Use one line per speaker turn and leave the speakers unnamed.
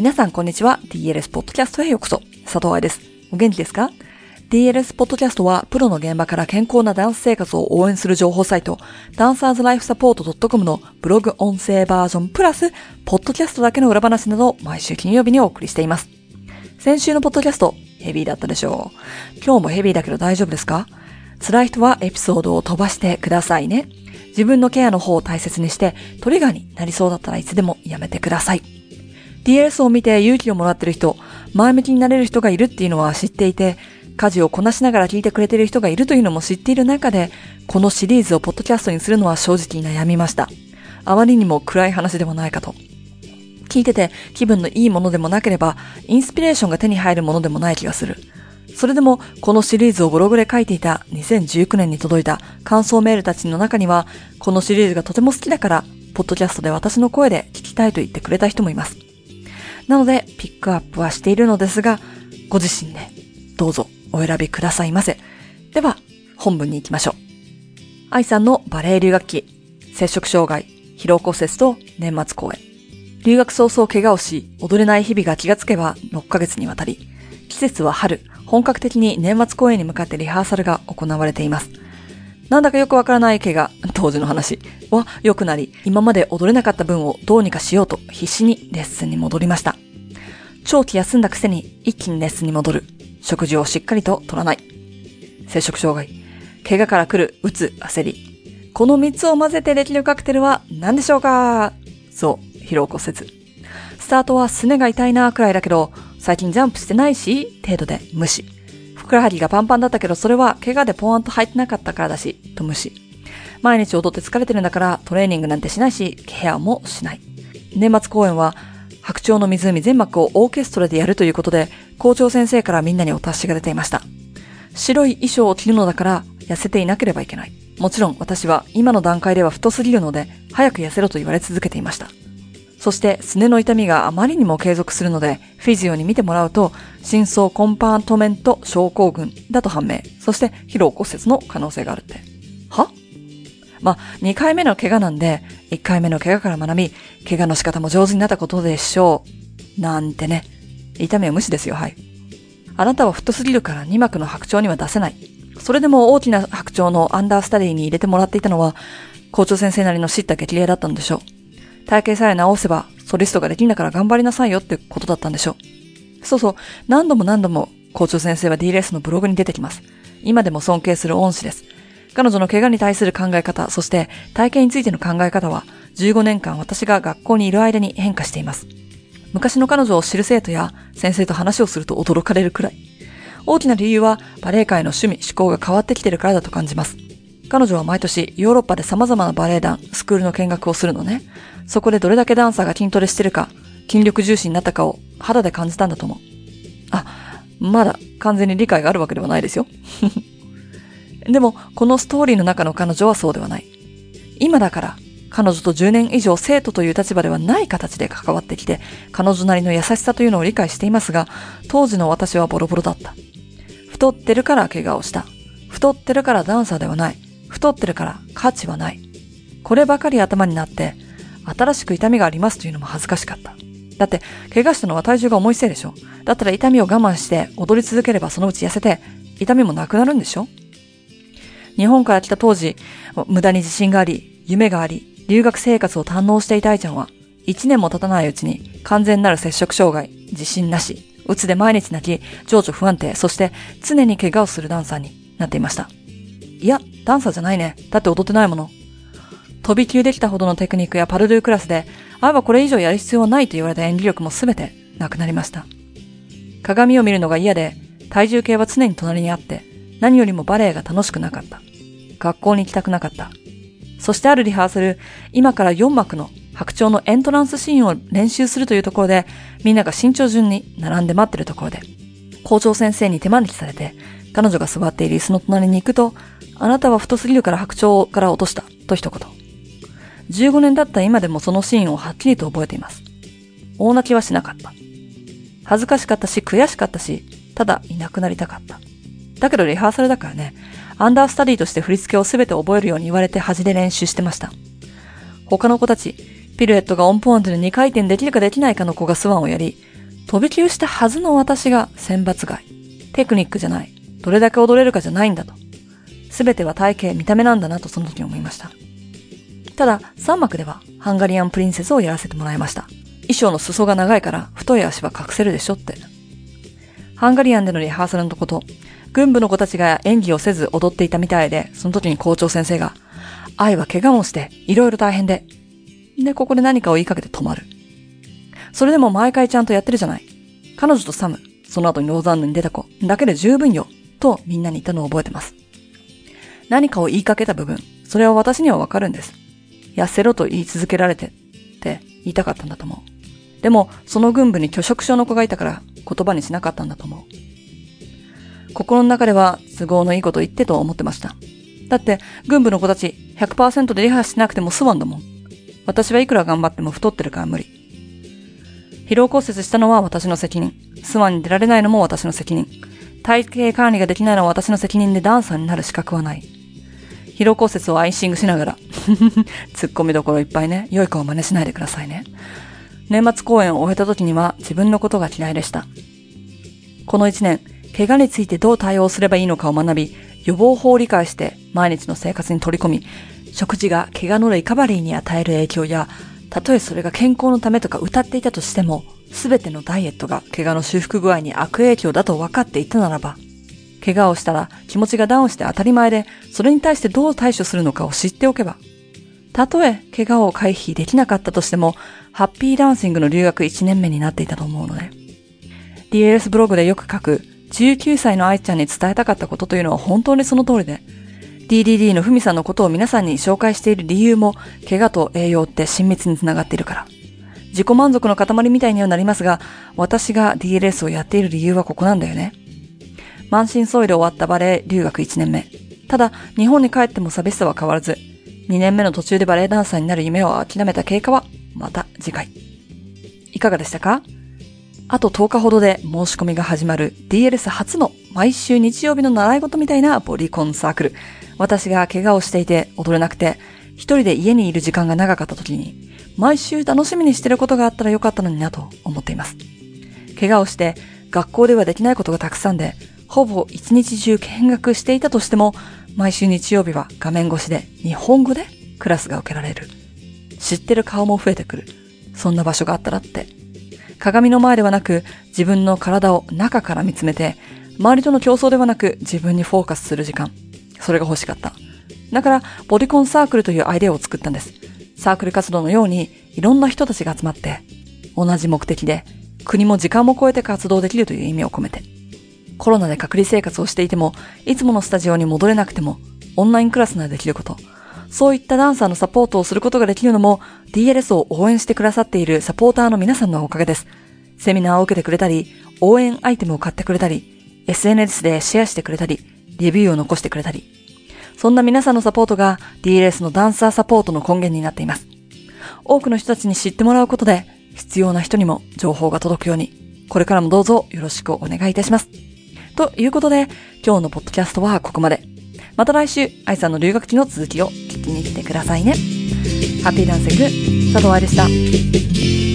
皆さんこんにちは。DLS ポッドキャストへようこそ。佐藤愛です。お元気ですか？DLS ポッドキャストは、プロの現場から健康なダンス生活を応援する情報サイト、ダンサーズライフサポート .com のブログ音声バージョンプラス、ポッドキャストだけの裏話などを毎週金曜日にお送りしています。先週のポッドキャスト、ヘビーだったでしょう。今日もヘビーだけど大丈夫ですか？辛い人はエピソードを飛ばしてくださいね。自分のケアの方を大切にして、トリガーになりそうだったらいつでもやめてください。DLS を見て勇気をもらってる人、前向きになれる人がいるっていうのは知っていて、家事をこなしながら聞いてくれてる人がいるというのも知っている中で、このシリーズをポッドキャストにするのは正直悩みました。あまりにも暗い話でもないかと。聞いてて気分のいいものでもなければ、インスピレーションが手に入るものでもない気がする。それでも、このシリーズをブログで書いていた2019年に届いた感想メールたちの中には、このシリーズがとても好きだから、ポッドキャストで私の声で聞きたいと言ってくれた人もいます。なので、ピックアップはしているのですが、ご自身で、どうぞお選びくださいませ。では、本文に行きましょう。愛さんのバレエ留学期、接触障害、疲労骨折と年末公演。留学早々怪我をし、踊れない日々が気がつけば6ヶ月にわたり、季節は春、本格的に年末公演に向かってリハーサルが行われています。なんだかよくわからない怪我、当時の話は良くなり、今まで踊れなかった分をどうにかしようと必死にレッスンに戻りました。長期休んだくせに一気にレッスンに戻る。食事をしっかりと取らない。摂食障害。怪我から来る、うつ、焦り。この三つを混ぜてできるカクテルは何でしょうか？そう、疲労骨折。スタートはすねが痛いなくらいだけど、最近ジャンプしてないし、程度で無視。ふくらはぎがパンパンだったけど、それは怪我でポーンと入ってなかったからだし、と無視。毎日踊って疲れてるんだからトレーニングなんてしないし、ケアもしない。年末公演は白鳥の湖全幕をオーケストラでやるということで、校長先生からみんなにお達しが出ていました。白い衣装を着るのだから痩せていなければいけない。もちろん私は今の段階では太すぎるので、早く痩せろと言われ続けていました。そしてすねの痛みがあまりにも継続するので、フィジオに見てもらうと、深層コンパートメント症候群だと判明。そして疲労骨折の可能性があるって。は？まあ、2回目の怪我なんで、1回目の怪我から学び、怪我の仕方も上手になったことでしょう。なんてね。痛みは無視ですよ、はい。あなたは太すぎるから2幕の白鳥には出せない。それでも大きな白鳥のアンダースタディに入れてもらっていたのは、校長先生なりの知った激励だったんでしょう。体型さえ直せば、ソリストができんだから頑張りなさいよってことだったんでしょう。そうそう、何度も何度も校長先生は DLS のブログに出てきます。今でも尊敬する恩師です。彼女の怪我に対する考え方、そして体験についての考え方は、15年間私が学校にいる間に変化しています。昔の彼女を知る生徒や先生と話をすると驚かれるくらい。大きな理由はバレエ界の趣味、思考が変わってきてるからだと感じます。彼女は毎年ヨーロッパで様々なバレエ団、スクールの見学をするのね。そこでどれだけダンサーが筋トレしてるか、筋力重視になったかを肌で感じたんだと思う。あ、まだ完全に理解があるわけではないですよ。でも、このストーリーの中の彼女はそうではない。今だから、彼女と10年以上生徒という立場ではない形で関わってきて、彼女なりの優しさというのを理解していますが、当時の私はボロボロだった。太ってるから怪我をした。太ってるからダンサーではない。太ってるから価値はない。こればかり頭になって、新しく痛みがありますというのも恥ずかしかった。だって、怪我したのは体重が重いせいでしょ。だったら痛みを我慢して踊り続ければそのうち痩せて、痛みもなくなるんでしょ日本から来た当時、無駄に自信があり、夢があり、留学生活を堪能していた愛ちゃんは、一年も経たないうちに完全なる接触障害、自信なし、うつで毎日泣き、情緒不安定、そして常に怪我をするダンサーになっていました。いや、ダンサーじゃないね。だって踊ってないもの。飛び級できたほどのテクニックやパルドゥクラスで、あえばこれ以上やる必要はないと言われた演技力もすべてなくなりました。鏡を見るのが嫌で、体重計は常に隣にあって、何よりもバレエが楽しくなかった。学校に行きたくなかった。そしてあるリハーサル、今から4幕の白鳥のエントランスシーンを練習するというところで、みんなが身長順に並んで待ってるところで、校長先生に手招きされて、彼女が座っている椅子の隣に行くと、あなたは太すぎるから白鳥から落とした、と一言。15年経った今でもそのシーンをはっきりと覚えています。大泣きはしなかった。恥ずかしかったし、悔しかったし、ただいなくなりたかった。だけどリハーサルだからね、アンダースタディとして振り付けをすべて覚えるように言われて端で練習してました。他の子たち、ピルエットがオンポーントで2回転できるかできないかの子がスワンをやり、飛び級したはずの私が選抜外。テクニックじゃない。どれだけ踊れるかじゃないんだと。すべては体型、見た目なんだなとその時思いました。ただ、3幕ではハンガリアンプリンセスをやらせてもらいました。衣装の裾が長いから太い足は隠せるでしょって。ハンガリアンでのリハーサルのこと、軍部の子たちが演技をせず踊っていたみたいで、その時に校長先生が、愛は怪我もして、いろいろ大変で。で、ここで何かを言いかけて止まる。それでも毎回ちゃんとやってるじゃない。彼女とサム、その後にローザンヌに出た子、だけで十分よ、とみんなに言ったのを覚えてます。何かを言いかけた部分、それは私にはわかるんです。痩せろと言い続けられて、って言いたかったんだと思う。でも、その軍部に拒食症の子がいたから言葉にしなかったんだと思う。心の中では都合のいいこと言ってと思ってました。だって、軍部の子たち100%でリハしなくても済まんだもん。私はいくら頑張っても太ってるから無理。疲労骨折したのは私の責任。スワンに出られないのも私の責任。体型管理ができないのは私の責任でダンサーになる資格はない。疲労骨折をアイシングしながら、突っ込みどころいっぱいね、良い子を真似しないでくださいね。年末公演を終えた時には自分のことが嫌いでした。この一年、怪我についてどう対応すればいいのかを学び、予防法を理解して毎日の生活に取り込み、食事が怪我のリカバリーに与える影響や、たとえそれが健康のためとか歌っていたとしても、すべてのダイエットが怪我の修復具合に悪影響だと分かっていたならば、怪我をしたら気持ちがダウンして当たり前で、それに対してどう対処するのかを知っておけば、たとえ怪我を回避できなかったとしても、ハッピーダンシングの留学1年目になっていたと思うので、DLS ブログでよく書く19歳の愛ちゃんに伝えたかったことというのは本当にその通りで、DDD のふみさんのことを皆さんに紹介している理由も、怪我と栄養って親密につながっているから。自己満足の塊みたいにはなりますが、私が DLS をやっている理由はここなんだよね。満身創痍で終わったバレエ留学1年目。ただ、日本に帰っても寂しさは変わらず、2年目の途中でバレエダンサーになる夢を諦めた経過は、また次回。いかがでしたか？あと10日ほどで申し込みが始まる DLS 初の毎週日曜日の習い事みたいなボディコンサークル。私が怪我をしていて踊れなくて、一人で家にいる時間が長かった時に、毎週楽しみにしてることがあったらよかったのになと思っています。怪我をして学校ではできないことがたくさんで、ほぼ一日中見学していたとしても、毎週日曜日は画面越しで日本語でクラスが受けられる。知ってる顔も増えてくる。そんな場所があったらって。鏡の前ではなく自分の体を中から見つめて、周りとの競争ではなく自分にフォーカスする時間。それが欲しかった。だから、ボディコンサークルというアイデアを作ったんです。サークル活動のように、いろんな人たちが集まって、同じ目的で、国も時間も超えて活動できるという意味を込めて。コロナで隔離生活をしていても、いつものスタジオに戻れなくても、オンラインクラスならできること。そういったダンサーのサポートをすることができるのも、DLS を応援してくださっているサポーターの皆さんのおかげです。セミナーを受けてくれたり、応援アイテムを買ってくれたり、SNS でシェアしてくれたり、レビューを残してくれたり。そんな皆さんのサポートが DLS のダンサーサポートの根源になっています。多くの人たちに知ってもらうことで、必要な人にも情報が届くように、これからもどうぞよろしくお願いいたします。ということで、今日のポッドキャストはここまで。また来週、愛さんの留学期の続きをきに来てくださいね。ハッピーダンシング、佐藤愛でした。